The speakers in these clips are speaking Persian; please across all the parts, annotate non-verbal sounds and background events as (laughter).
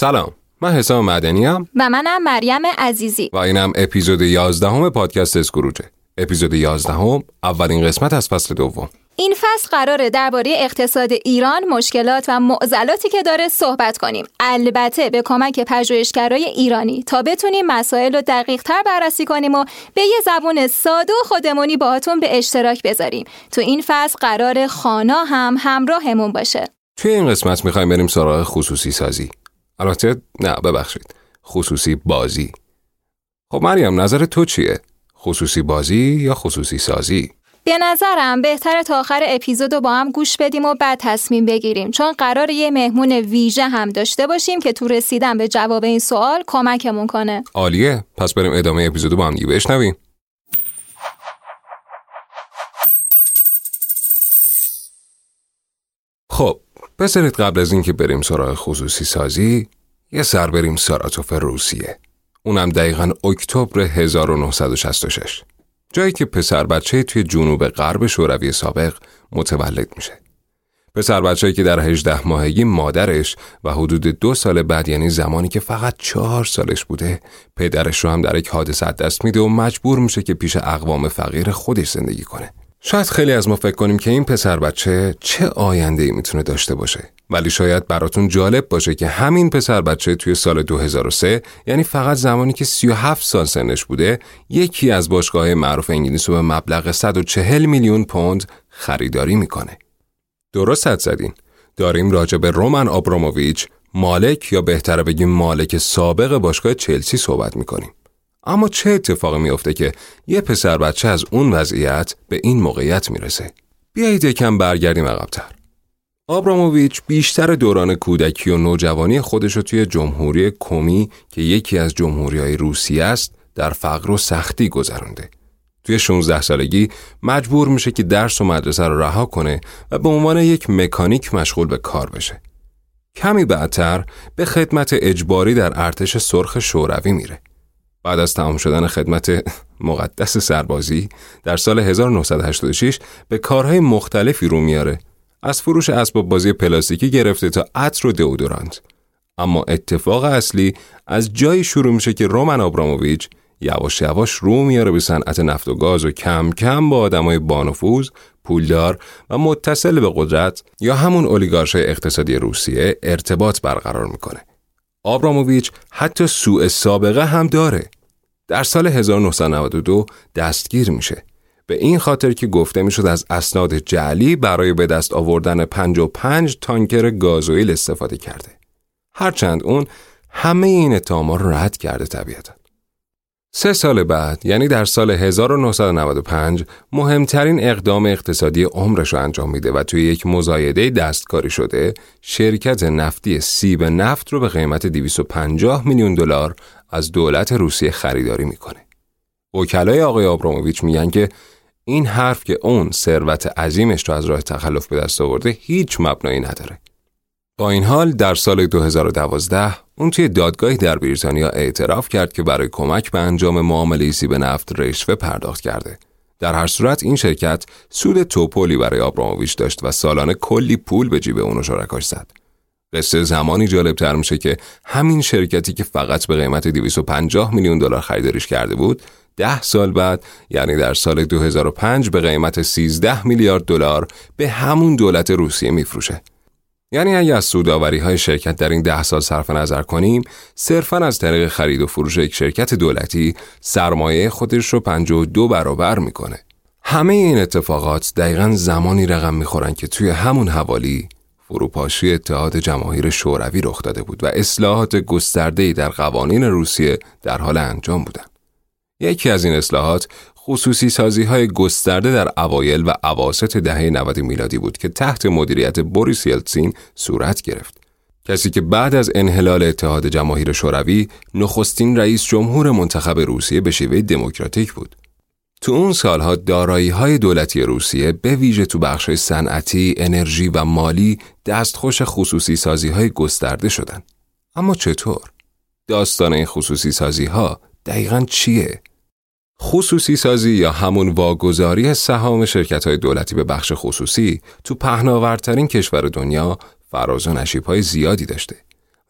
سلام من حسام مدنیم و منم مریم عزیزی. و اینم اپیزود 11 همه پادکست اسکروجه اپیزود 11 هم اولین قسمت از فصل دوم. این فصل قراره درباره اقتصاد ایران مشکلات و معضلاتی که داره صحبت کنیم. البته به کمک پژوهشگرای ایرانی. تا بتونیم مسائل رو دقیق تر بررسی کنیم و به یه زبون ساده و خودمونی باهاتون به اشتراک بذاریم. تو این فصل قرار خانا هم همراهمون باشه. توی این قسمت می‌خوایم بریم سراغ خصوصی سازی. البته نه ببخشید. خصوصی بازی. خب مریم نظر تو چیه؟ خصوصی بازی یا خصوصی سازی؟ به نظرم بهتره تا آخر اپیزود رو با هم گوش بدیم و بعد تصمیم بگیریم. چون قرار یه مهمون ویژه هم داشته باشیم که تو رسیدن به جواب این سوال کمکمون کنه. عالیه. پس بریم ادامه اپیزودو با هم دیگه بشنویم. خب بذارید قبل از اینکه بریم سراغ خصوصی سازی یه سر بریم ساراتوف روسیه. اونم دقیقا اکتبر 1966 جایی که پسر بچه توی جنوب غرب شوروی سابق متولد میشه. پسر بچه‌ای که در 18 ماهگی مادرش و حدود دو سال بعد یعنی زمانی که فقط چهار سالش بوده پدرش رو هم در یک حادثه دست میده و مجبور میشه که پیش اقوام فقیر خودش زندگی کنه. شاید خیلی از ما فکر کنیم که این پسر بچه چه آینده ای می‌تونه داشته باشه. ولی شاید براتون جالب باشه که همین پسر بچه توی سال 2003 یعنی فقط زمانی که 37 سال سنش بوده یکی از باشگاه معروف انگلیس رو به مبلغ 140 میلیون پوند خریداری می‌کنه. درست حد زدین. داریم راجع به رومن آبراموویچ مالک یا بهتره بگیم مالک سابق باشگاه چلسی صحبت می‌کنیم. اما چه اتفاقی میافته که یه پسر بچه از اون وضعیت به این موقعیت می‌رسه بیایید یکم برگردیم عقبتر آبراموویچ بیشتر دوران کودکی و نوجوانی خودش رو توی جمهوری کمی که یکی از جمهوری های روسیه است در فقر و سختی گذرانده توی 16 سالگی مجبور میشه که درس و مدرسه رو رها کنه و به عنوان یک مکانیک مشغول به کار بشه. کمی بعدتر به خدمت اجباری در ارتش سرخ شوروی میره. بعد از تمام شدن خدمت مقدس سربازی در سال 1986 به کارهای مختلفی رو میاره. از فروش اسباب بازی پلاستیکی گرفته تا عطر و دئودورانت. اما اتفاق اصلی از جایی شروع میشه که رومن آبراموویچ یواش یواش رو میاره به صنعت نفت و گاز و کم کم با آدمای بانفوذ، پولدار و متصل به قدرت یا همون اولیگارشای اقتصادی روسیه ارتباط برقرار می‌کنه. آبراموویچ حتی سوء سابقه هم داره. در سال 1992 دستگیر میشه. به این خاطر که گفته می‌شد از اسناد جعلی برای به دست آوردن 55 تانکر گازوئیل استفاده کرده. هرچند اون همه این اتهام‌ها رو رد کرده طبیعتا. سه سال بعد یعنی در سال 1995 مهمترین اقدام اقتصادی عمرش رو انجام میده و توی یک مزایده دستکاری شده شرکت نفتی سیب نفت رو به قیمت 250 میلیون دلار از دولت روسیه خریداری می‌کنه. وکلای آقای آبراموویچ میگن که این حرف که اون ثروت عظیمش رو از راه تخلف به دست آورده هیچ مبنایی نداره. با این حال در سال 2012 اون توی دادگاهی در بریتانیا اعتراف کرد که برای کمک به انجام معامله به نفت رشوه پرداخت کرده. در هر صورت این شرکت سود توپولی برای آبراموویچ داشت و سالانه کلی پول به جیب اون و شرکاش زد. قصه زمانی جالب تر میشه که همین شرکتی که فقط به قیمت 250 میلیون دلار خریداریش کرده بود ده سال بعد یعنی در سال 2005 به قیمت 13 میلیارد دلار به همون دولت روسیه میفروشه. یعنی اگه از سوداوری های شرکت در این ده سال صرف نظر کنیم صرفا از طریق خرید و فروش یک شرکت دولتی سرمایه خودش رو 52 برابر می‌کنه. همه این اتفاقات دقیقا زمانی رقم می‌خورن که توی همون حوالی فروپاشی اتحاد جماهیر شوروی رخ داده بود و اصلاحات گسترده‌ای در قوانین روسیه در حال انجام بودند. یکی از این اصلاحات خصوصی سازی های گسترده در اوایل و عواسط دهه 90 میلادی بود که تحت مدیریت بوریس یلتسین صورت گرفت. کسی که بعد از انحلال اتحاد جماهیر شوروی نخستین رئیس جمهور منتخب روسیه به شیوه دموکراتیک بود. تو اون سالها دارایی های دولتی روسیه به ویژه تو بخش صنعتی، انرژی و مالی دستخوش خصوصی سازی های گسترده شدن. اما چطور؟ داستان این خصوصی سازی ها دقیقا چیه؟ خصوصی سازی یا همون واگذاری سهام شرکت های دولتی به بخش خصوصی تو پهناورترین کشور دنیا فراز و نشیب های زیادی داشته.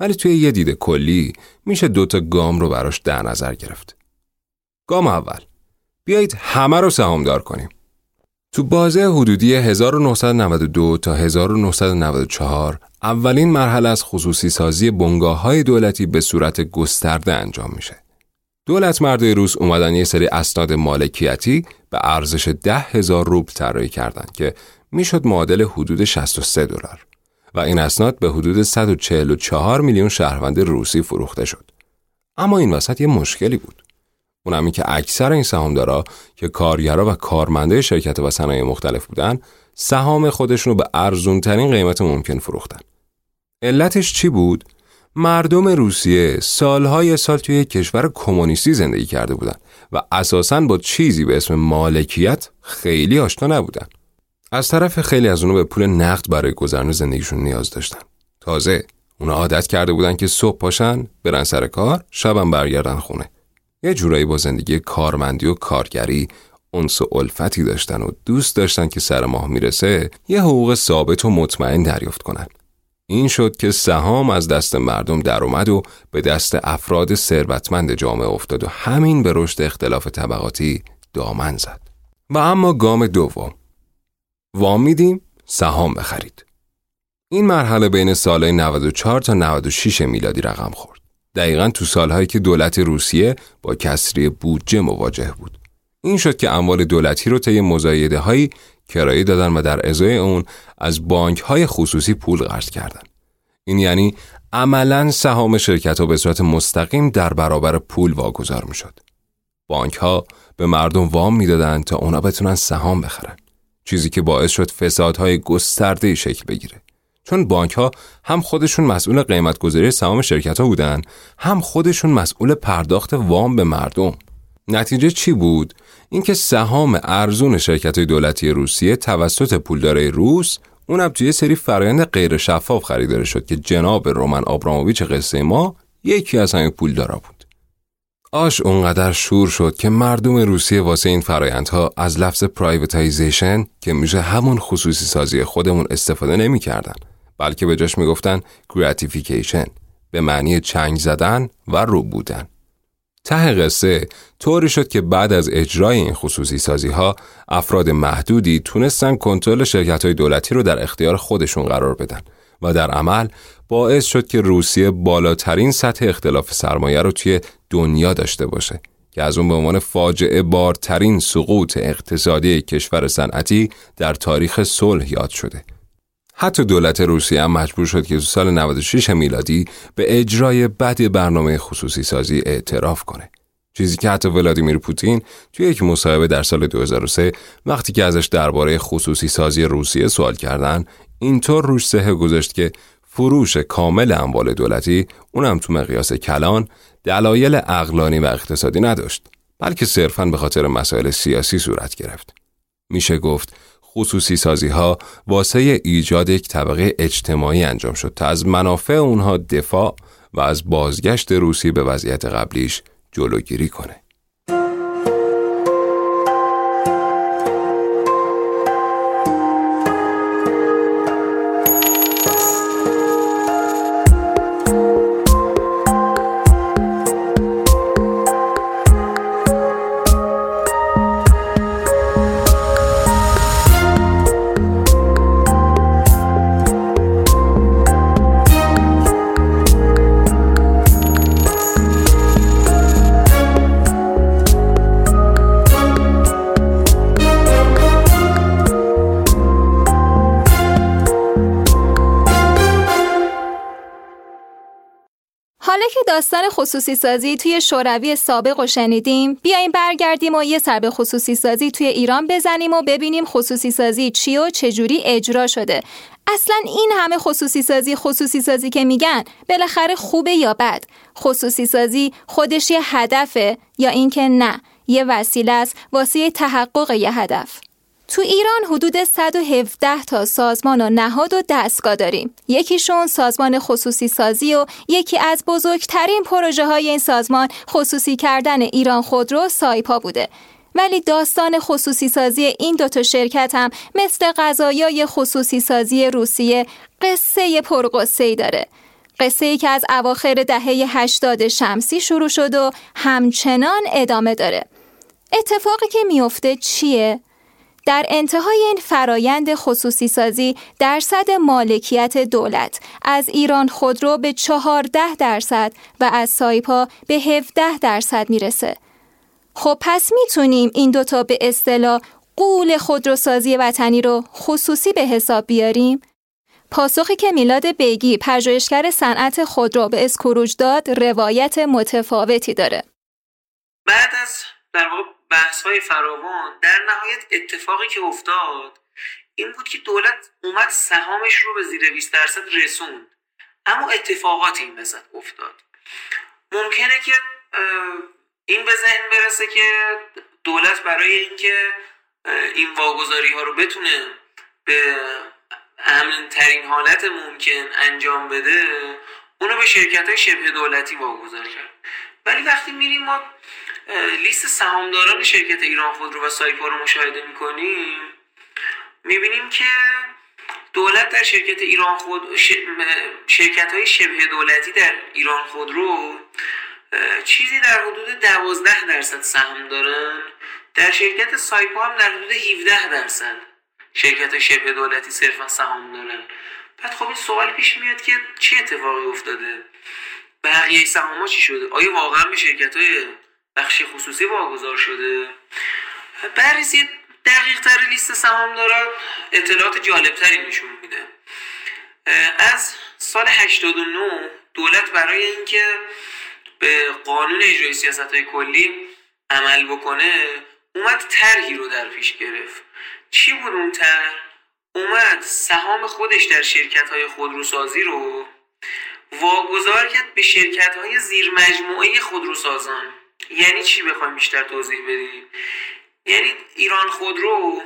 ولی توی یه دید کلی میشه دوتا گام رو براش در نظر گرفت. گام اول بیایید همه رو سهامدار کنیم. تو بازه حدودی 1992 تا 1994 اولین مرحله از خصوصی سازی بنگاه های دولتی به صورت گسترده انجام میشه. دولت مرده روس اومدن یه سری اسناد مالکیتی به ارزش ده هزار روبل طراحی کردند که می‌شد معادل حدود 63 دلار و این اسناد به حدود 144 میلیون شهروند روسی فروخته شد. اما این وسط یه مشکلی بود. اونم این که اکثر این سهامدارا که کارگرا و کارمنده شرکت و صنایع مختلف بودن سهام خودشون رو به ارزون ترین قیمت ممکن فروختن. علتش چی بود؟ مردم روسیه سالهای سال توی کشور کمونیستی زندگی کرده بودند و اساساً با چیزی به اسم مالکیت خیلی آشنا نبودن. از طرف خیلی از اونو به پول نقد برای گذرن زندگیشون نیاز داشتن. تازه اونا عادت کرده بودن که صبح پاشن برن سر کار شبم برگردن خونه. یه جورایی با زندگی کارمندی و کارگری انس و الفتی داشتن و دوست داشتن که سر ماه می‌رسه یه حقوق ثابت و مطمئن دریافت کنن. این شد که سهام از دست مردم در اومد و به دست افراد ثروتمند جامعه افتاد و همین به رشد اختلاف طبقاتی دامن زد. و اما گام دوم وام میدیم سهام بخرید. این مرحله بین سال 94 تا 96 میلادی رقم خورد. دقیقا تو سالهایی که دولت روسیه با کسری بودجه مواجه بود. این شد که اموال دولتی رو طی مزایده هایی کرایه دادن و در ازای اون از بانک های خصوصی پول قرض کردن. این یعنی عملا سهام شرکت ها به صورت مستقیم در برابر پول واگذار می شد. بانک ها به مردم وام می‌دادند تا اونا بتونن سهام بخرن. چیزی که باعث شد فسادهای گسترده شکل بگیره. چون بانک ها هم خودشون مسئول قیمت گذاری سهام شرکت ها بودن هم خودشون مسئول پرداخت وام به مردم. نتیجه چی بود؟ اینکه سهام ارزون شرکت دولتی روسیه توسط پولدارای روس اونم توی سری فرایند غیر شفاف خریداری شد که جناب رومن آبراموویچ قصه ما یکی از همین پولدارا بود. آش اونقدر شور شد که مردم روسیه واسه این فرایندها از لفظ privatization که میشه همون خصوصی سازی خودمون استفاده نمی‌کردن بلکه به جاش می‌گفتن grabification به معنی چنگ زدن و ربودن. ته قصه طوری شد که بعد از اجرای این خصوصی سازی ها افراد محدودی تونستن کنترل شرکت های دولتی رو در اختیار خودشون قرار بدن و در عمل باعث شد که روسیه بالاترین سطح اختلاف سرمایه رو توی دنیا داشته باشه که از اون به عنوان فاجعه بارترین سقوط اقتصادی کشور صنعتی در تاریخ صلح یاد شده. حتی دولت روسیه هم مجبور شد که سال 96 میلادی به اجرای بد برنامه خصوصی سازی اعتراف کنه. چیزی که حتی ولادیمیر پوتین توی یک مصاحبه در سال 2003 وقتی که ازش درباره خصوصی سازی روسیه سوال کردن اینطور روش سهه گذاشت که فروش کامل اموال دولتی اونم تو مقیاس کلان دلایل اقلانی و اقتصادی نداشت بلکه صرفا به خاطر مسائل سیاسی صورت گرفت. میشه گفت خصوصی سازی ها واسه ایجاد یک طبقه اجتماعی انجام شد تا از منافع اونها دفاع و از بازگشت روسی به وضعیت قبلیش جلوگیری کنه. داستان خصوصی سازی توی شوروی سابق و شنیدیم. بیایم برگردیم و یه سر به خصوصی سازی توی ایران بزنیم و ببینیم خصوصی سازی چی و چجوری اجرا شده. اصلا این همه خصوصی سازی خصوصی سازی که میگن بالاخره خوبه یا بد؟ خصوصی سازی خودش یه هدفه یا اینکه نه؟ یه وسیله است واسه تحقق یه هدف. تو ایران حدود 117 تا سازمان و نهاد و دستگاه داریم. یکیشون سازمان خصوصی سازی و یکی از بزرگترین پروژه های این سازمان خصوصی کردن ایران خودرو سایپا بوده. ولی داستان خصوصی سازی این دوتا شرکت هم مثل غذایای خصوصی سازی روسیه قصه پرقصه داره. قصه ای که از اواخر دهه 80 شمسی شروع شد و همچنان ادامه داره. اتفاقی که میفته چیه؟ در انتهای این فرایند خصوصی سازی درصد مالکیت دولت از ایران خودرو به 14 درصد و از سایپا به 17 درصد می‌رسه. خب پس می‌تونیم این دوتا به اصطلاح قول خودروسازی وطنی رو خصوصی به حساب بیاریم؟ پاسخی که میلاد بیگی پژوهشگر صنعت خودرو به اسکروج داد روایت متفاوتی داره. بعد از در واقع بحث های فراوان در نهایت اتفاقی که افتاد این بود که دولت اومد سهامش رو به زیر 20 درصد رسوند. اما اتفاقاتی این وسط افتاد. ممکنه که این به ذهن برسه که دولت برای اینکه این واگذاری ها رو بتونه به امن ترین حالت ممکن انجام بده اونو به شرکت های شبه دولتی واگذار کرد. ولی وقتی میریم ما لیست سهامداران شرکت ایران خودرو و سایپا رو مشاهده می‌کنیم می‌بینیم که دولت در شرکت ایران خود شرکت های شبه دولتی در ایران خودرو چیزی در حدود 12 درصد سهم دارن. در شرکت سایپا هم در حدود 17 درصد شرکت شبه دولتی صرفا سهام دارن. بعد خب این سوال پیش میاد که چه اتفاقی افتاده؟ بقیه سهام چی شده؟ آیا واقعا به شرکت های بخش خصوصی واگذار شده؟ بررسی دقیق تر لیست سهامداران اطلاعات جالبتری نشون میده. از سال 89 دولت برای اینکه به قانون اجرای سیاست های کلی عمل بکنه اومد طرحی رو در پیش گرفت. چی بود اون طرح؟ اومد سهام خودش در شرکت های خودروسازی رو واگذار کرد به شرکت های زیر مجموعه خودروسازان. یعنی چی بخوایم بیشتر توضیح بدیم؟ یعنی ایران خودرو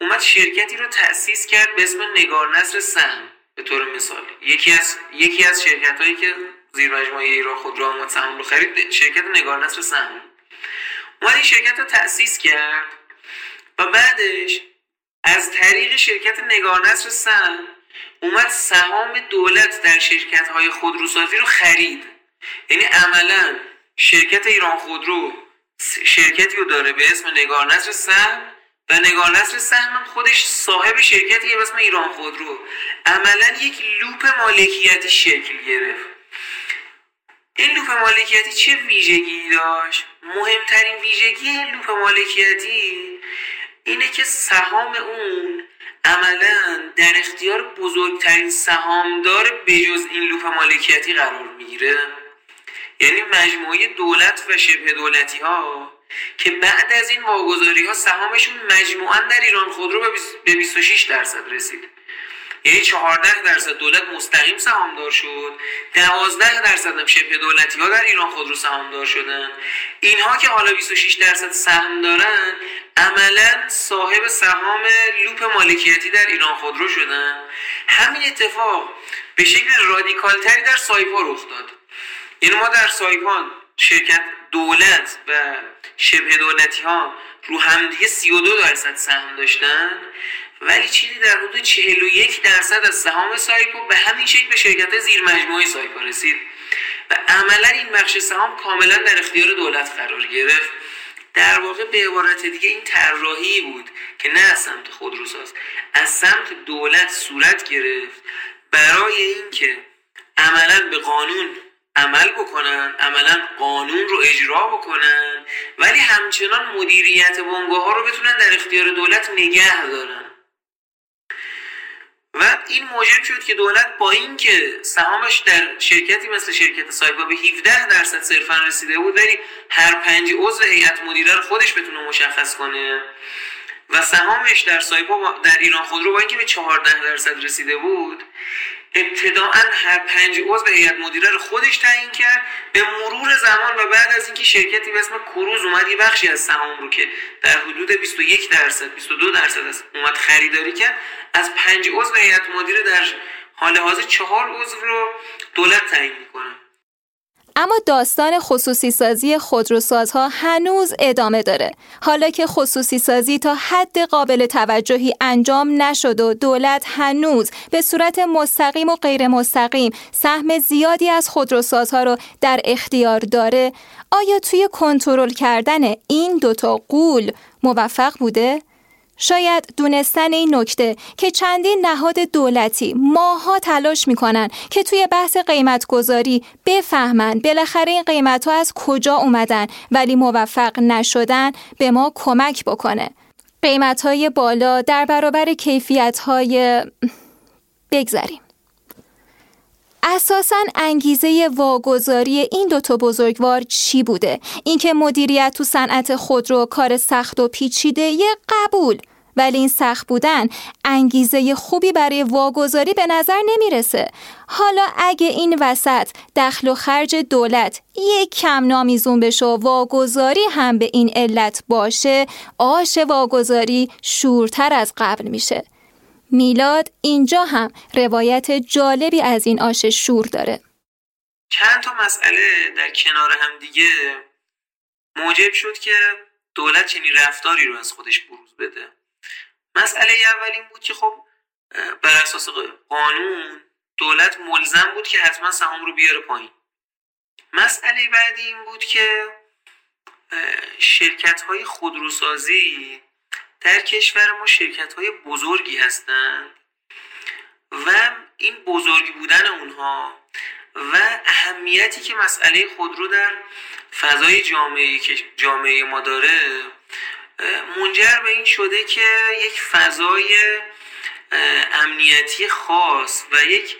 اومد شرکتی رو تأسیس کرد به اسم نگار نصر سهم. به طور مثال یکی از یکی از شرکت هایی که زیر مجموعه ایران خودرو اومد سهم رو خرید شرکت نگار نصر سهم. اومد این شرکت رو تأسیس کرد و بعدش از طریق شرکت نگار نصر سهم اومد سهام دولت در شرکت های خودروسازی رو خرید. یعنی عملا شرکت ایران خودرو شرکتی رو داره به اسم نگار نصر سهم و نگار نصر سهم هم خودش صاحب شرکتی به اسم ایران خودرو. عملا یک loop مالکیتی شکل گرفت. این loop مالکیتی چه ویژگی داشت؟ مهمترین ویژگی این loop مالکیتی اینه که سهام اون عملا در اختیار بزرگترین سهامدار بجز این loop مالکیتی قرار می‌گیره. یعنی مجموعه دولت و شبه دولتی ها که بعد از این واگذاری ها سهامشون مجموعا در ایران خودرو به 26 درصد رسید. یعنی 14 درصد دولت مستقیم سهامدار شد 12 درصد هم شبه دولتی ها در ایران خودرو سهامدار شدن. اینها که حالا 26 درصد سهم دارن عملا صاحب سهام لوپ مالکیتی در ایران خودرو شدن. همین اتفاق به شکل رادیکالتری در سایپا رخ داد. یعنی ما در سایپان شرکت دولت و شبه دولتی ها رو همدیگه 32 درصد سهم داشتن. ولی چیزی در حدود 41 درصد از سهام سایپا به همین شکل به شرکت زیر مجموعه سایپا رسید و عملا این بخش سهام کاملا در اختیار دولت قرار گرفت. در واقع به عبارت دیگه این طراحی بود که نه از سمت خودروساز از سمت دولت صورت گرفت برای اینکه عملا به قانون عمل بکنن عملا قانون رو اجرا بکنن ولی همچنان مدیریت بنگاه ها رو بتونن در اختیار دولت نگه دارن. و این موجب شد که دولت با اینکه سهامش در شرکتی مثل شرکت سایپا به 17 درصد صرفا رسیده بود ولی هر پنج عضو هیئت مدیره رو خودش بتونه مشخص کنه. و سهامش در سایپا در ایران خودرو با اینکه به 14 درصد رسیده بود ابتداعا هر پنج عضو هیئت مدیره رو خودش تعیین کرد به مرور زمان و بعد از اینکه شرکتی به اسم کروز اومد یه بخشی از سهام رو که در حدود 21 درصد 22 درصد از اومد خریداری کرد از پنج عضو هیئت مدیره در حال حاضر چهار عضو رو دولت تعیین می‌کنه. اما داستان خصوصی سازی خودروسازها هنوز ادامه داره حالا که خصوصی سازی تا حد قابل توجهی انجام نشد و دولت هنوز به صورت مستقیم و غیر مستقیم سهم زیادی از خودروسازها رو در اختیار داره آیا توی کنترل کردن این دوتا قول موفق بوده؟ شاید دونستن این نکته که چندین نهاد دولتی ماها تلاش می‌کنن که توی بحث قیمت گذاری بفهمن بالاخره این قیمت ها از کجا اومدن ولی موفق نشدن به ما کمک بکنه قیمت های بالا در برابر کیفیت های بگذریم اساسا انگیزه واگذاری این دوتا بزرگوار چی بوده؟ اینکه مدیریت تو صنعت خودرو کار سخت و پیچیده یه قبول ولی این سخت بودن انگیزه خوبی برای واگذاری به نظر نمی‌رسه. حالا اگه این وسط دخل و خرج دولت یک کم نامیزون بشه و واگذاری هم به این علت باشه آش واگذاری شورتر از قبل میشه. میلاد اینجا هم روایت جالبی از این آش شور داره. چند تا مسئله در کنار هم دیگه موجب شد که دولت چنین رفتاری رو از خودش بروز بده. مسئله اول این بود که خب بر اساس قانون دولت ملزم بود که حتما سهام رو بیاره پایین. مسئله بعدی این بود که شرکت های خودروسازی در کشور ما شرکت های بزرگی هستند و این بزرگی بودن اونها و اهمیتی که مسئله خودرو در فضای جامعه, جامعه ما داره منجر به این شده که یک فضای امنیتی خاص و یک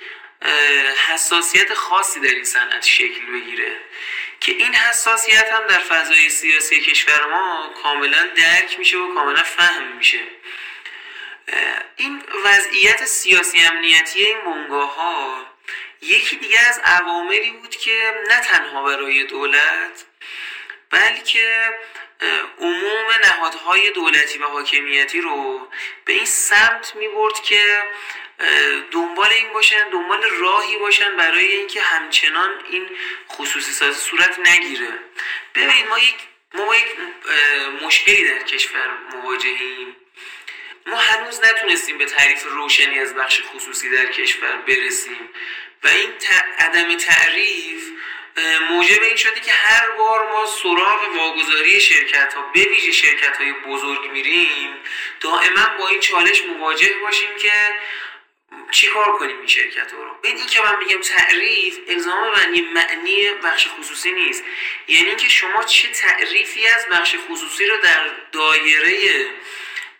حساسیت خاصی در این صنعت شکل بگیره. که این حساسیت هم در فضای سیاسی کشور ما کاملا درک میشه و کاملا فهم میشه. این وضعیت سیاسی امنیتی این بنگاه ها یکی دیگه از عواملی بود که نه تنها برای دولت بلکه عموم نهادهای دولتی و حاکمیتی رو به این سمت می برد که دنبال این باشن دنبال راهی باشن برای اینکه همچنان این خصوصی سازی صورت نگیره. ببینید ما یک ما یک مشکلی در کشور مواجهیم. ما هنوز نتونستیم به تعریف روشنی از بخش خصوصی در کشور برسیم و این عدم تعریف موجب این شده که هر بار ما سراغ واگذاری شرکت ها به ویژه شرکت های بزرگ میریم دائما با این چالش مواجه باشیم که چی کار کنیم این شرکت ها رو. این, این که من میگم تعریف الزام معنی معنی بخش خصوصی نیست. یعنی که شما چه تعریفی از بخش خصوصی رو در دایره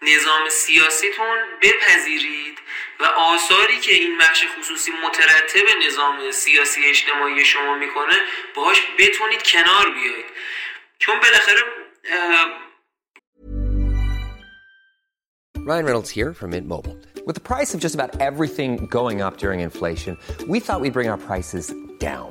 نظام سیاسیتون بپذیرید و آثاری که این بخش خصوصی مترتب نظام سیاسی اجتماعی شما می‌کنه باهاش بتونید کنار بیایید چون بالاخره Ryan Reynolds here from Mint Mobile. With the price of just about everything going up during inflation, we thought we'd bring our prices down.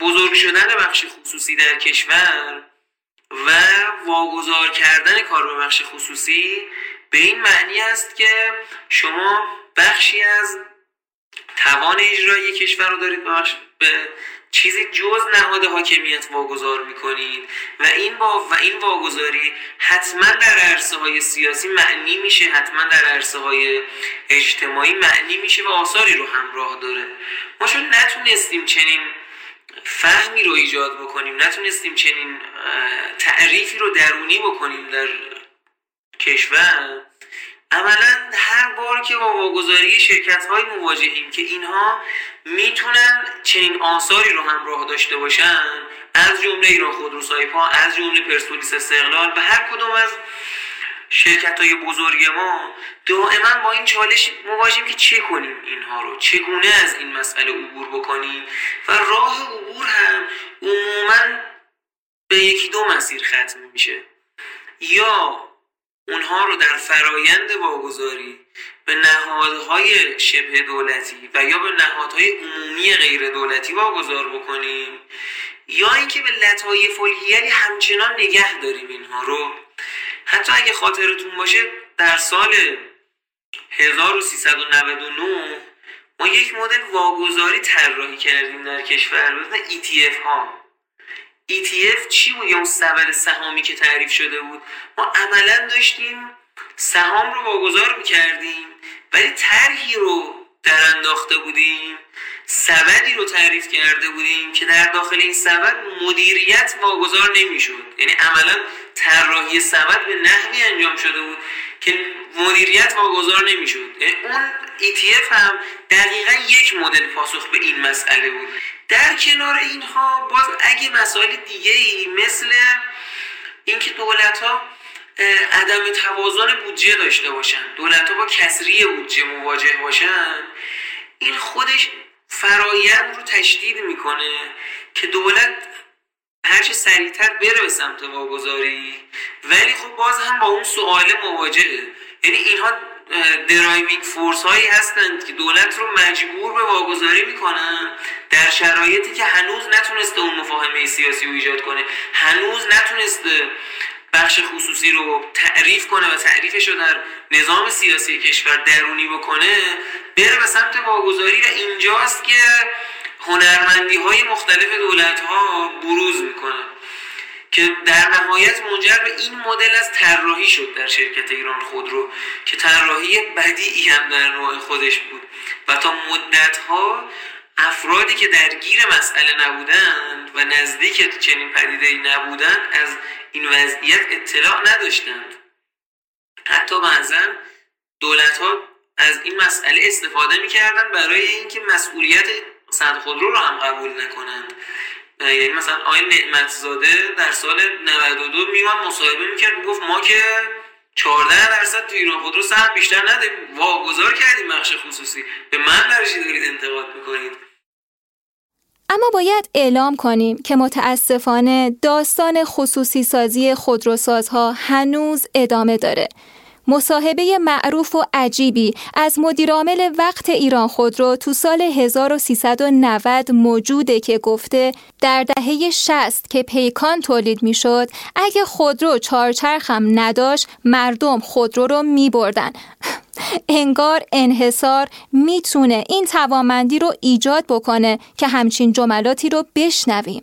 بزرگ شدن بخش خصوصی در کشور و واگذار کردن کار به بخش خصوصی به این معنی است که شما بخشی از توان اجرایی کشور رو دارید به, چیزی جز نهاد حاکمیت واگذار می‌کنید و این با و این واگذاری حتما در عرصه های سیاسی معنی میشه حتما در عرصه های اجتماعی معنی میشه و آثاری رو همراه داره. ما چون نتونستیم چنین فهمی رو ایجاد بکنیم. نتونستیم چنین تعریفی رو درونی بکنیم در کشور. عملا هر بار که با واگذاری شرکت های مواجهیم که اینها می‌تونن چنین آثاری رو همراه داشته باشن از جمله ایران خودرو سایپا از جمله پرسپولیس استقلال و هر کدوم از شرکت های بزرگ ما دائما با این چالش مواجهیم که چه کنیم اینها رو؟ چگونه از این مسئله عبور بکنیم؟ و راه عبور هم عموما به یکی دو مسیر ختم میشه. یا اونها رو در فرایند واگذاری به نهادهای شبه دولتی و یا به نهادهای عمومی غیر دولتی واگذار بکنیم یا اینکه به لطایف الحیلی همچنان نگه داریم اینها رو. حتی اگه خاطرتون باشه در سال 1399 ما یک مدل واگذاری طراحی کردیم در کشور به ETF ها. ETF چی بود؟ یا اون سبد سهامی که تعریف شده بود؟ ما عملا داشتیم سهام رو واگذار می‌کردیم ولی طرحی رو در انداخته بودیم. سبدی رو تعریف کرده بودیم که در داخل این سبد مدیریت واگذار نمی‌شد. یعنی عملا طراحی سبد به نحوی انجام شده بود که مدیریت واگذار نمی‌شد. یعنی اون ETF هم دقیقا یک مدل پاسخ به این مسئله بود. در کنار اینها باز اگه مسائل دیگه ای مثل اینکه دولت ها عدم توازن بودجه داشته باشن دولت ها با کسری بودجه مواجه باشن این خودش فرایند رو تشدید می‌کنه که دولت هرچه سریعتر بره به سمت واگذاری. ولی خب باز هم با اون سواله مواجهه. یعنی اینها driving force هایی هستند که دولت رو مجبور به واگذاری می‌کنن در شرایطی که هنوز نتونسته اون مفاهمه سیاسی رو ایجاد کنه. هنوز نتونسته بخش خصوصی رو تعریف کنه و تعریفش رو در نظام سیاسی کشور درونی بکنه بره به سمت واگذاری و اینجاست که هنرمندی های مختلف دولت ها بروز می‌کنه که در نهایت منجر به این مدل از طراحی شد در شرکت ایران خودرو که طراحی بدیعی هم در نوع خودش بود. و تا مدت ها افرادی که درگیر مسئله نبودند و نزدیک چنین پدیده نبودند از این وضعیت اطلاع نداشتند. حتی بعضا دولت ها از این مسئله استفاده می‌کردن برای اینکه مسئولیت صد خودرو رو هم قبول نکنند. یعنی مثلا آقای نعمتزاده در سال 92 میومد مصاحبه می‌کرد گفت ما که 14 درصد تو ایران خودرو سهم بیشتر نده واگذار کردیم بخش خصوصی. به من درجی دارید انتقاد می‌کنید. اما باید اعلام کنیم که متاسفانه داستان خصوصی سازی خودروسازها هنوز ادامه داره. مصاحبه معروف و عجیبی از مدیرعامل وقت ایران خودرو تو سال 1390 موجوده که گفته در دهه 60 که پیکان تولید می‌شد اگه خودرو چارچرخ هم نداشت مردم خودرو رو می بردن. انگار انحصار می‌تونه این توامندی رو ایجاد بکنه که همچین جملاتی رو بشنویم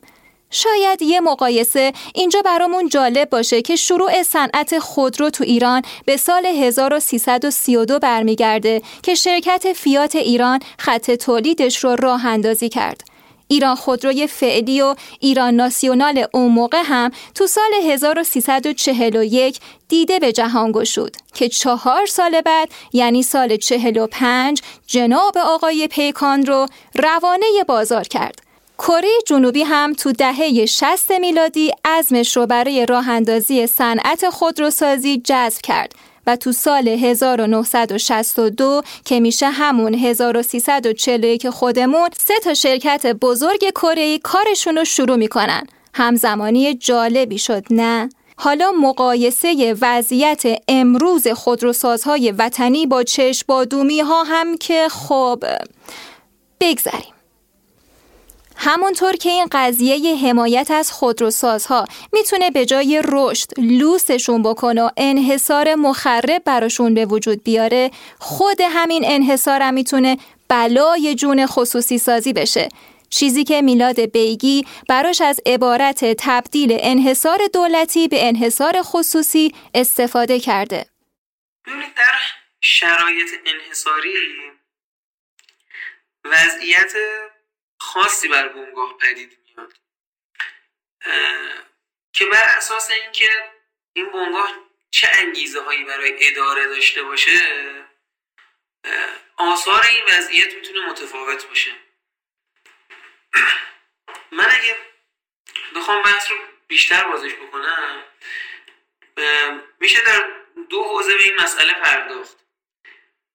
شاید یه مقایسه اینجا برامون جالب باشه که شروع صنعت خودرو تو ایران به سال 1332 برمیگرده که شرکت فیات ایران خط تولیدش رو راه اندازی کرد. ایران خودروی فعلی و ایران ناسیونال اون موقع هم تو سال 1341 دیده به جهان گشود که چهار سال بعد یعنی سال 45 جناب آقای پیکان رو روانه بازار کرد. کره جنوبی هم تو دهه 60 میلادی عزمش رو برای راه اندازی صنعت خودروسازی جذب کرد و تو سال 1962 که میشه همون 1341 خودمون سه تا شرکت بزرگ کره کارشون رو شروع می‌کنن همزمانی جالبی شد نه؟ حالا مقایسه وضعیت امروز خودروسازهای وطنی با چشم ها هم که خب بگذریم همونطور که این قضیه حمایت از خودروسازها می‌تونه به جای رشد لوسشون بکنه و انحصار مخرب براشون به وجود بیاره خود همین انحصار هم می‌تونه بلای جون خصوصی سازی بشه. چیزی که میلاد بیگی براش از عبارت تبدیل انحصار دولتی به انحصار خصوصی استفاده کرده. در شرایط انحصاری وضعیت خاصی بر بونگاه پدید میاد. که بر اساس اینکه این بونگاه چه انگیزه هایی برای اداره داشته باشه آثار این وضعیت می‌تونه متفاوت باشه. (clears throat) من اگه بخوام بحث رو بیشتر بازش بکنم میشه در دو حوزه به این مسئله پرداخت.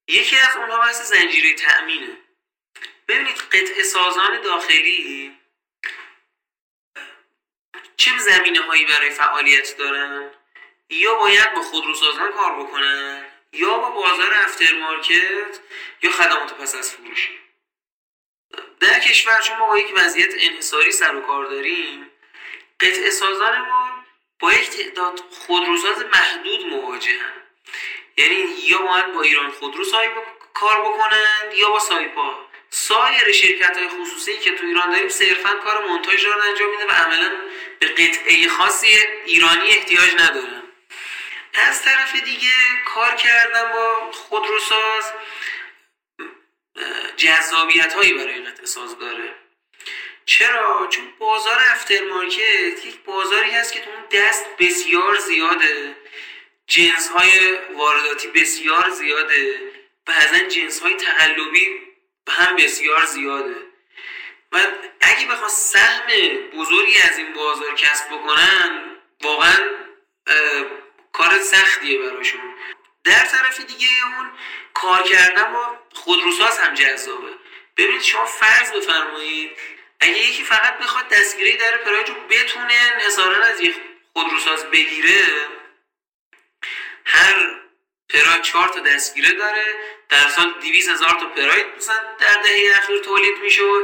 یکی از اونها بحث زنجیره تأمینه. ببینید قطع سازان داخلی چه زمینه هایی برای فعالیت دارن؟ یا باید با خودروسازان کار بکنن؟ یا با بازار افترمارکت؟ یا خدمات پس از فروش؟ در کشور چون ما با یک وضعیت انحصاری سر و کار داریم قطع سازان ما با یک تعداد خودروساز محدود مواجهن. یعنی یا باید با ایران خودرو کار بکنن یا با سایپا. سایر شرکت های خصوصی که تو ایران داریم صرفا کار منتاج رو انجام میده و عملا به قطعه خاصی ایرانی احتیاج ندارن. از طرف دیگه کار کردن با خودروساز جذابیت هایی برای قطعه ساز داره. چرا؟ چون بازار افترمارکت یک بازاری هست که تو اون دست بسیار زیاده. جنس های وارداتی بسیار زیاده. بعضا جنس های تقلبی هم بسیار زیاده. و اگه بخواد سهم بزرگی از این بازار کسب بکنن واقعا کار سختیه براشون. در طرف دیگه اون کار کردن با خودروساز هم جذابه. ببینید شما فرض بفرمایید اگه یکی فقط بخواد دستگیری در پراید رو بتونه نظارن از یک خودروساز بگیره هر پراید چهار تا دستگیره داره. در سال 200 هزار تا پراید مثلا در دهه اخیر تولید میشه و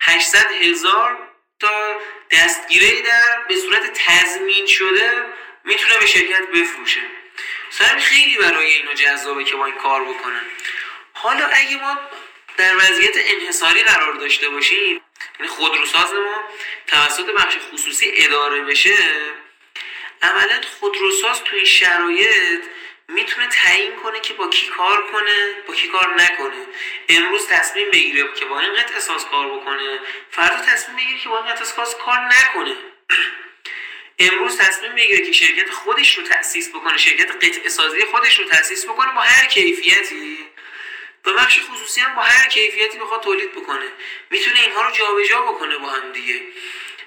800 هزار تا دستگیره در به صورت تضمین شده می‌تونه به شرکت بفروشه. سر خیلی برای اینو جذابه که با این کار بکنن. حالا اگه ما در وضعیت انحصاری قرار داشته باشیم یعنی خودروساز ما توسط بخش خصوصی اداره بشه عملا خودروساز توی شرایط می‌تونه تعیین کنه که با کی کار کنه با کی کار نکنه. امروز تصمیم بگیره که با این قطع اساس کار بکنه فردا تصمیم بگیره که با این قطع اساس کار نکنه. (clears throat) امروز تصمیم بگیره که شرکت خودش رو تأسیس بکنه شرکت قطع سازی خودش رو تأسیس بکنه با هر کیفیتی. و بخش خصوصی هم با هر کیفیتی بخواد تولید بکنه. می‌تونه اینها رو جابجا بکنه با هم دیگه.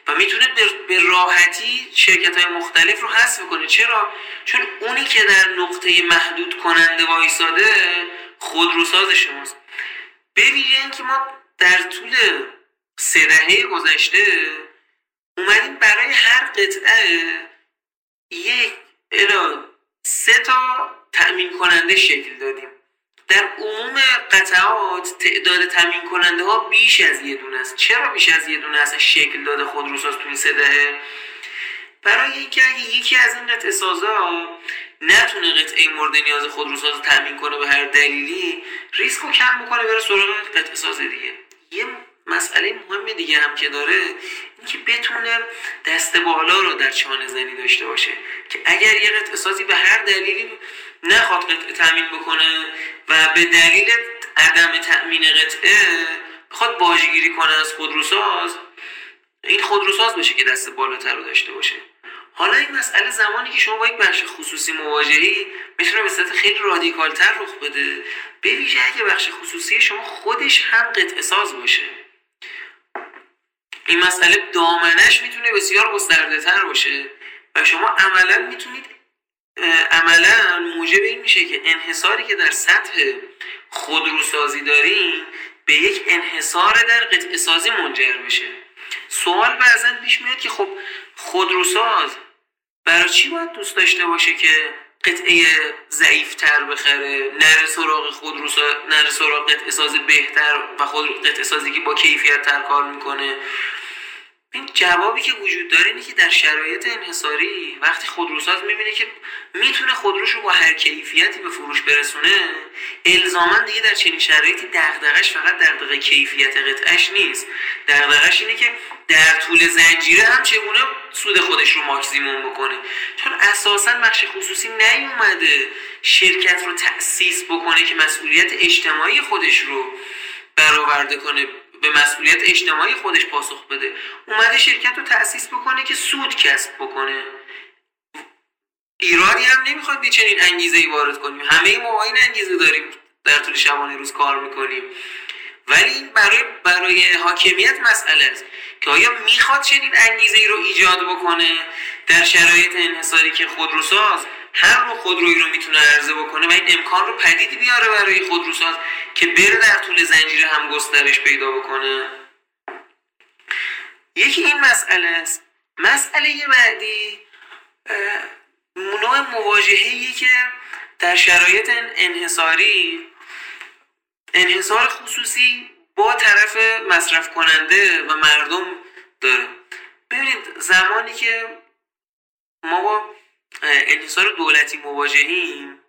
و می‌تونه به راحتی شرکت های مختلف رو حذف کنه. چرا؟ چون اونی که در نقطه محدود کننده وایساده خودروساز شماست. ببینید اینکه ما در طول سه دهه گذشته اومدیم برای هر قطعه یک سه تا تأمین کننده شکل دادیم. در عموم قطعات تعداد تامین کننده ها بیش از یه دونه است. چرا بیش از یه دونه است؟ شکل داده خودروساز تو این سه دهه. برای اینکه اگه یکی از این قطع سازا نتونه قطعه مورد نیاز خودروساز رو تامین کنه به هر دلیلی ریسک رو کم بکنه بره سراغ قطعه ساز دیگه. یه مسئله مهم دیگه هم که داره اینکه بتونه دست بالا رو در چانه زنی داشته باشه. که اگر یه قطعه سازی به هر دلیلی نخواد قطعه تامین بکنه و به دلیل عدم تأمین قطعه بخواد باجگیری کنه از خودروساز این خودروساز باشه که دست بالاتر رو داشته باشه. حالا این مسئله زمانی که شما با یک بخش خصوصی مواجهی می‌تونه به صورت خیلی رادیکالتر رخ بده به ویژه اگه بخش خصوصی شما خودش هم قطعه ساز باشه. این مسئله دامنش می‌تونه بسیار گسترده تر باشه و شما عملا می‌تونید عملا موجب این میشه که انحصاری که در سطح خودروسازی دارین به یک انحصار در قطعه سازی منجر بشه. سوال بعضا پیش میاد که خب خودروساز برای چی باید دوست داشته باشه که قطعه ضعیفتر بخره نره سراغ خودروسا نره سراغ قطعه ساز بهتر و خود قطعه سازی که با کیفیت تر کار می‌کنه؟ این جوابی که وجود داره اینه که در شرایط انحصاری وقتی خودروساز می‌بینه که می‌تونه خودروش رو با هر کیفیتی به فروش برسونه الزاما دیگه در چنین شرایطی دغدغش فقط دغدغه کیفیت قطعش نیست. دغدغش اینه که در طول زنجیره هم چگونه سود خودش رو ماکسیموم بکنه. چون اساسا بخش خصوصی نیومده شرکت رو تأسیس بکنه که مسئولیت اجتماعی خودش رو برآورده کنه. به مسئولیت اجتماعی خودش پاسخ بده. اومده شرکت رو تأسیس بکنه که سود کسب بکنه. ایرادی هم نمی‌خواد چنین انگیزه ای وارد کنیم. همه ما این انگیزه داریم. در طول شبانه روز کار می‌کنیم. ولی این برای برای حاکمیت مسئله است که آیا می‌خواد چنین انگیزه ای رو ایجاد بکنه در شرایط انحصاری که خودروساز؟ هر نوع خودرویی رو می‌تونه عرضه بکنه و این امکان رو پدید بیاره برای خودروساز که بره در طول زنجیره هم گسترش پیدا بکنه. یکی این مسئله است. مسئله بعدی نوع مواجهه‌ای که در شرایط انحصاری انحصار خصوصی با طرف مصرف کننده و مردم داره. ببینید زمانی که ما با انحصار دولتی مواجهیم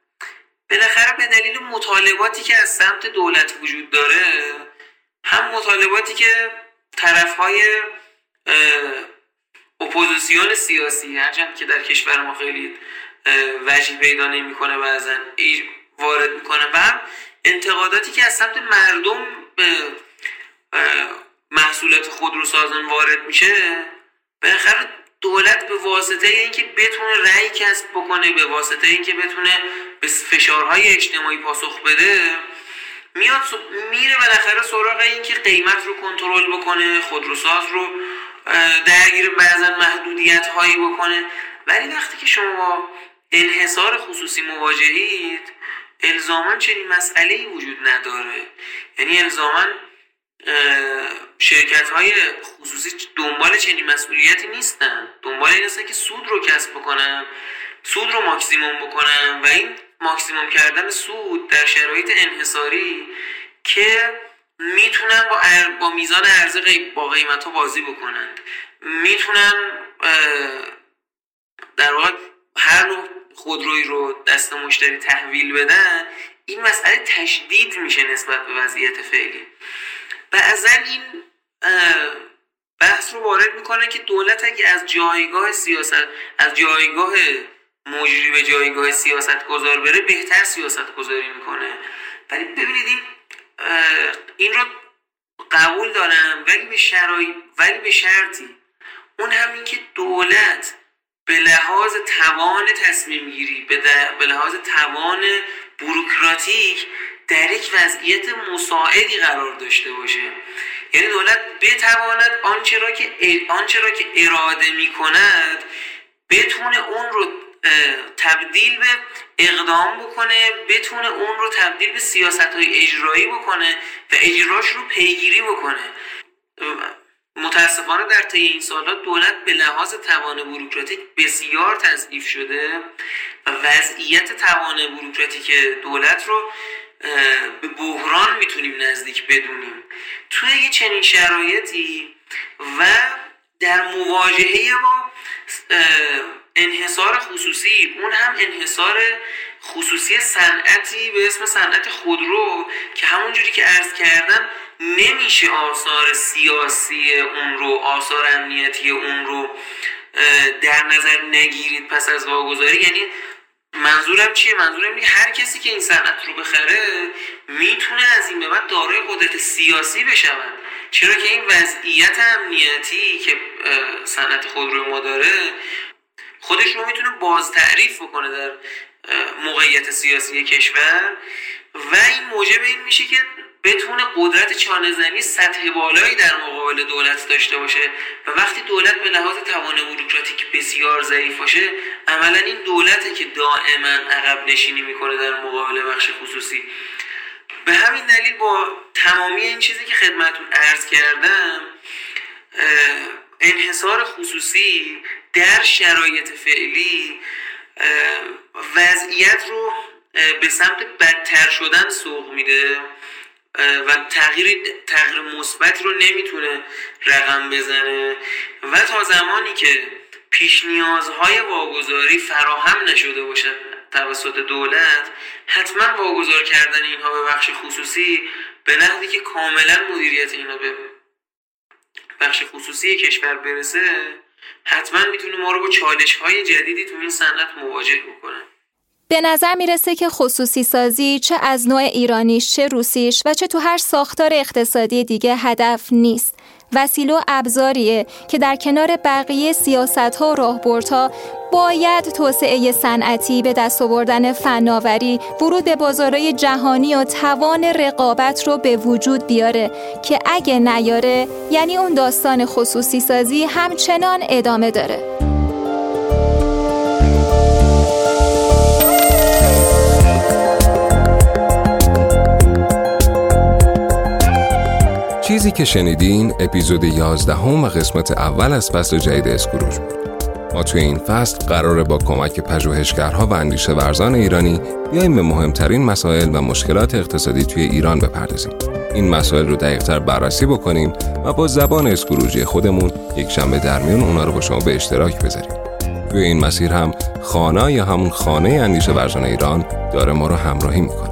بالاخره به دلیل مطالباتی که از سمت دولت وجود داره هم مطالباتی که طرف های اپوزیسیون سیاسی هرچند که در کشور ما خیلی وجه پیدا نمی‌کنه بعضا وارد می‌کنه و هم انتقاداتی که از سمت مردم به محصولات خودروسازان وارد میشه بالاخره دولت به واسطه اینکه بتونه رأی کسب بکنه به واسطه اینکه بتونه به فشارهای اجتماعی پاسخ بده میاد میره بالاخره سراغ اینکه قیمت رو کنترل بکنه خودروساز رو درگیر بعضا محدودیت هایی بکنه. ولی وقتی که شما با انحصار خصوصی مواجهید الزاما چنین مسئله ای وجود نداره. یعنی الزاما شرکت های خصوصی دنبال چنین مسئولیتی نیستن. دنبال این که سود رو کسب بکنن سود رو ماکسیموم بکنن و این ماکسیموم کردن سود در شرایط انحصاری که می‌تونن با, با میزان عرضه با قیمت ها بازی بکنن می‌تونن در واقع هر نوع خودروی رو دست مشتری تحویل بدن این مسئله تشدید میشه نسبت به وضعیت فعلی. بعضا این بحث رو وارد می‌کنه که دولت اگه از جایگاه سیاست از جایگاه مجری به جایگاه سیاست گذار بره بهتر سیاست گذاری می‌کنه. ولی ببینید این این رو قبول دارم ولی به شرایط ولی به شرطی. اون همین که دولت به لحاظ توان تصمیم گیری به لحاظ توان بروکراتیک در یک وضعیت مساعدی قرار داشته باشه. یعنی دولت بتواند آنچه را که آنچه را که اراده می کند بتونه اون رو تبدیل به اقدام بکنه بتونه اون رو تبدیل به سیاست های اجرایی بکنه و اجراش رو پیگیری بکنه. متاسفانه در طی این سالات دولت به لحاظ توان بروکراتیک بسیار تضعیف شده. و وضعیت توان بروکراتیک دولت رو به بحران می‌تونیم نزدیک بدونیم. توی یه چنین شرایطی و در مواجهه با انحصار خصوصی اون هم انحصار خصوصی صنعتی به اسم صنعت خودرو که همونجوری که عرض کردم نمیشه آثار سیاسی اون رو آثار امنیتی اون رو در نظر نگیرید پس از واگذاری. یعنی منظورم چیه؟ منظورم اینه هر کسی که این صنعت رو بخره می‌تونه از این به بعد دارای قدرت سیاسی بشود. چرا که این وضعیت امنیتی که صنعت خودرو ما داره خودش رو می‌تونه باز تعریف بکنه در موقعیت سیاسی کشور. و این موجب این میشه که بتونه قدرت چانهزنی سطح بالایی در مقابل دولت داشته باشه و وقتی دولت به لحاظ توان بروکراتیک بسیار ضعیف باشه عملا این دولته که دائما عقب نشینی می‌کنه در مقابل بخش خصوصی. به همین دلیل با تمامی این چیزی که خدمتون عرض کردم انحصار خصوصی در شرایط فعلی وضعیت رو به سمت بدتر شدن سوق میده. و تغییر تغییر مثبت رو نمی‌تونه رقم بزنه. و تا زمانی که پیش نیازهای واگذاری فراهم نشده باشد توسط دولت حتما واگذار کردن اینها به بخش خصوصی به نحوی که کاملا مدیریت اینها به بخش خصوصی کشور برسه حتما می‌تونه ما رو با چالش های جدیدی تو این صنعت مواجه بکنه. به نظر می‌رسه که خصوصی سازی چه از نوع ایرانیش چه روسیش و چه تو هر ساختار اقتصادی دیگه هدف نیست. وسیله و ابزاریه که در کنار بقیه سیاست ها و راهبردها باید توسعه صنعتی به دست آوردن فناوری ورود به بازارهای جهانی و توان رقابت رو به وجود بیاره که اگه نیاره یعنی اون داستان خصوصی سازی همچنان ادامه داره. چیزی که شنیدین اپیزود 11 هم و قسمت اول از فصل جدید اسکروج بود. ما توی این فصل قراره با کمک پژوهشگرها و اندیشه ورزان ایرانی بیایم به مهمترین مسائل و مشکلات اقتصادی توی ایران بپردازیم. این مسائل رو دقیقتر بررسی بکنیم و با زبان اسکروجی خودمون یک شنبه در میون اونا رو با شما به اشتراک بذاریم. توی این مسیر هم خانه یا همون خانه اندیشه ورزان ایران داره ما رو همراهی می‌کنه.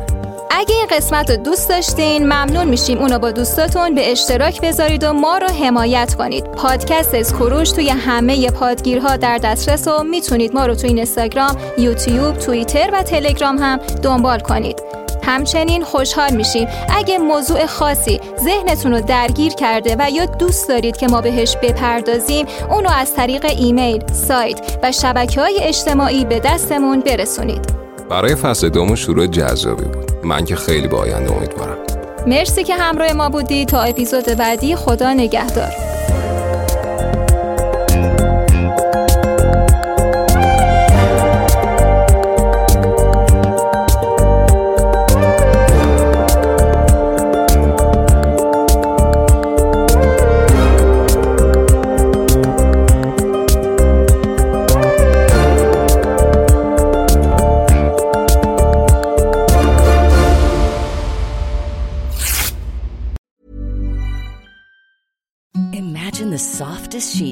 اگه این قسمت رو دوست داشتین ممنون میشیم اونو با دوستاتون به اشتراک بذارید و ما رو حمایت کنید. پادکست اسکروش توی همه پادگیرها در دسترس و می‌تونید ما رو توی اینستاگرام یوتیوب توییتر و تلگرام هم دنبال کنید. همچنین خوشحال میشیم. اگه موضوع خاصی ذهنتون رو درگیر کرده و یا دوست دارید که ما بهش بپردازیم اونو از طریق ایمیل، سایت و شبکه های اجتماعی به دستمون برسونید. برای فصل دوم شروع جذابی بود. من که خیلی با آینده امیدوارم. مرسی که همراه ما بودی. تا اپیزود بعدی خدا نگهدار.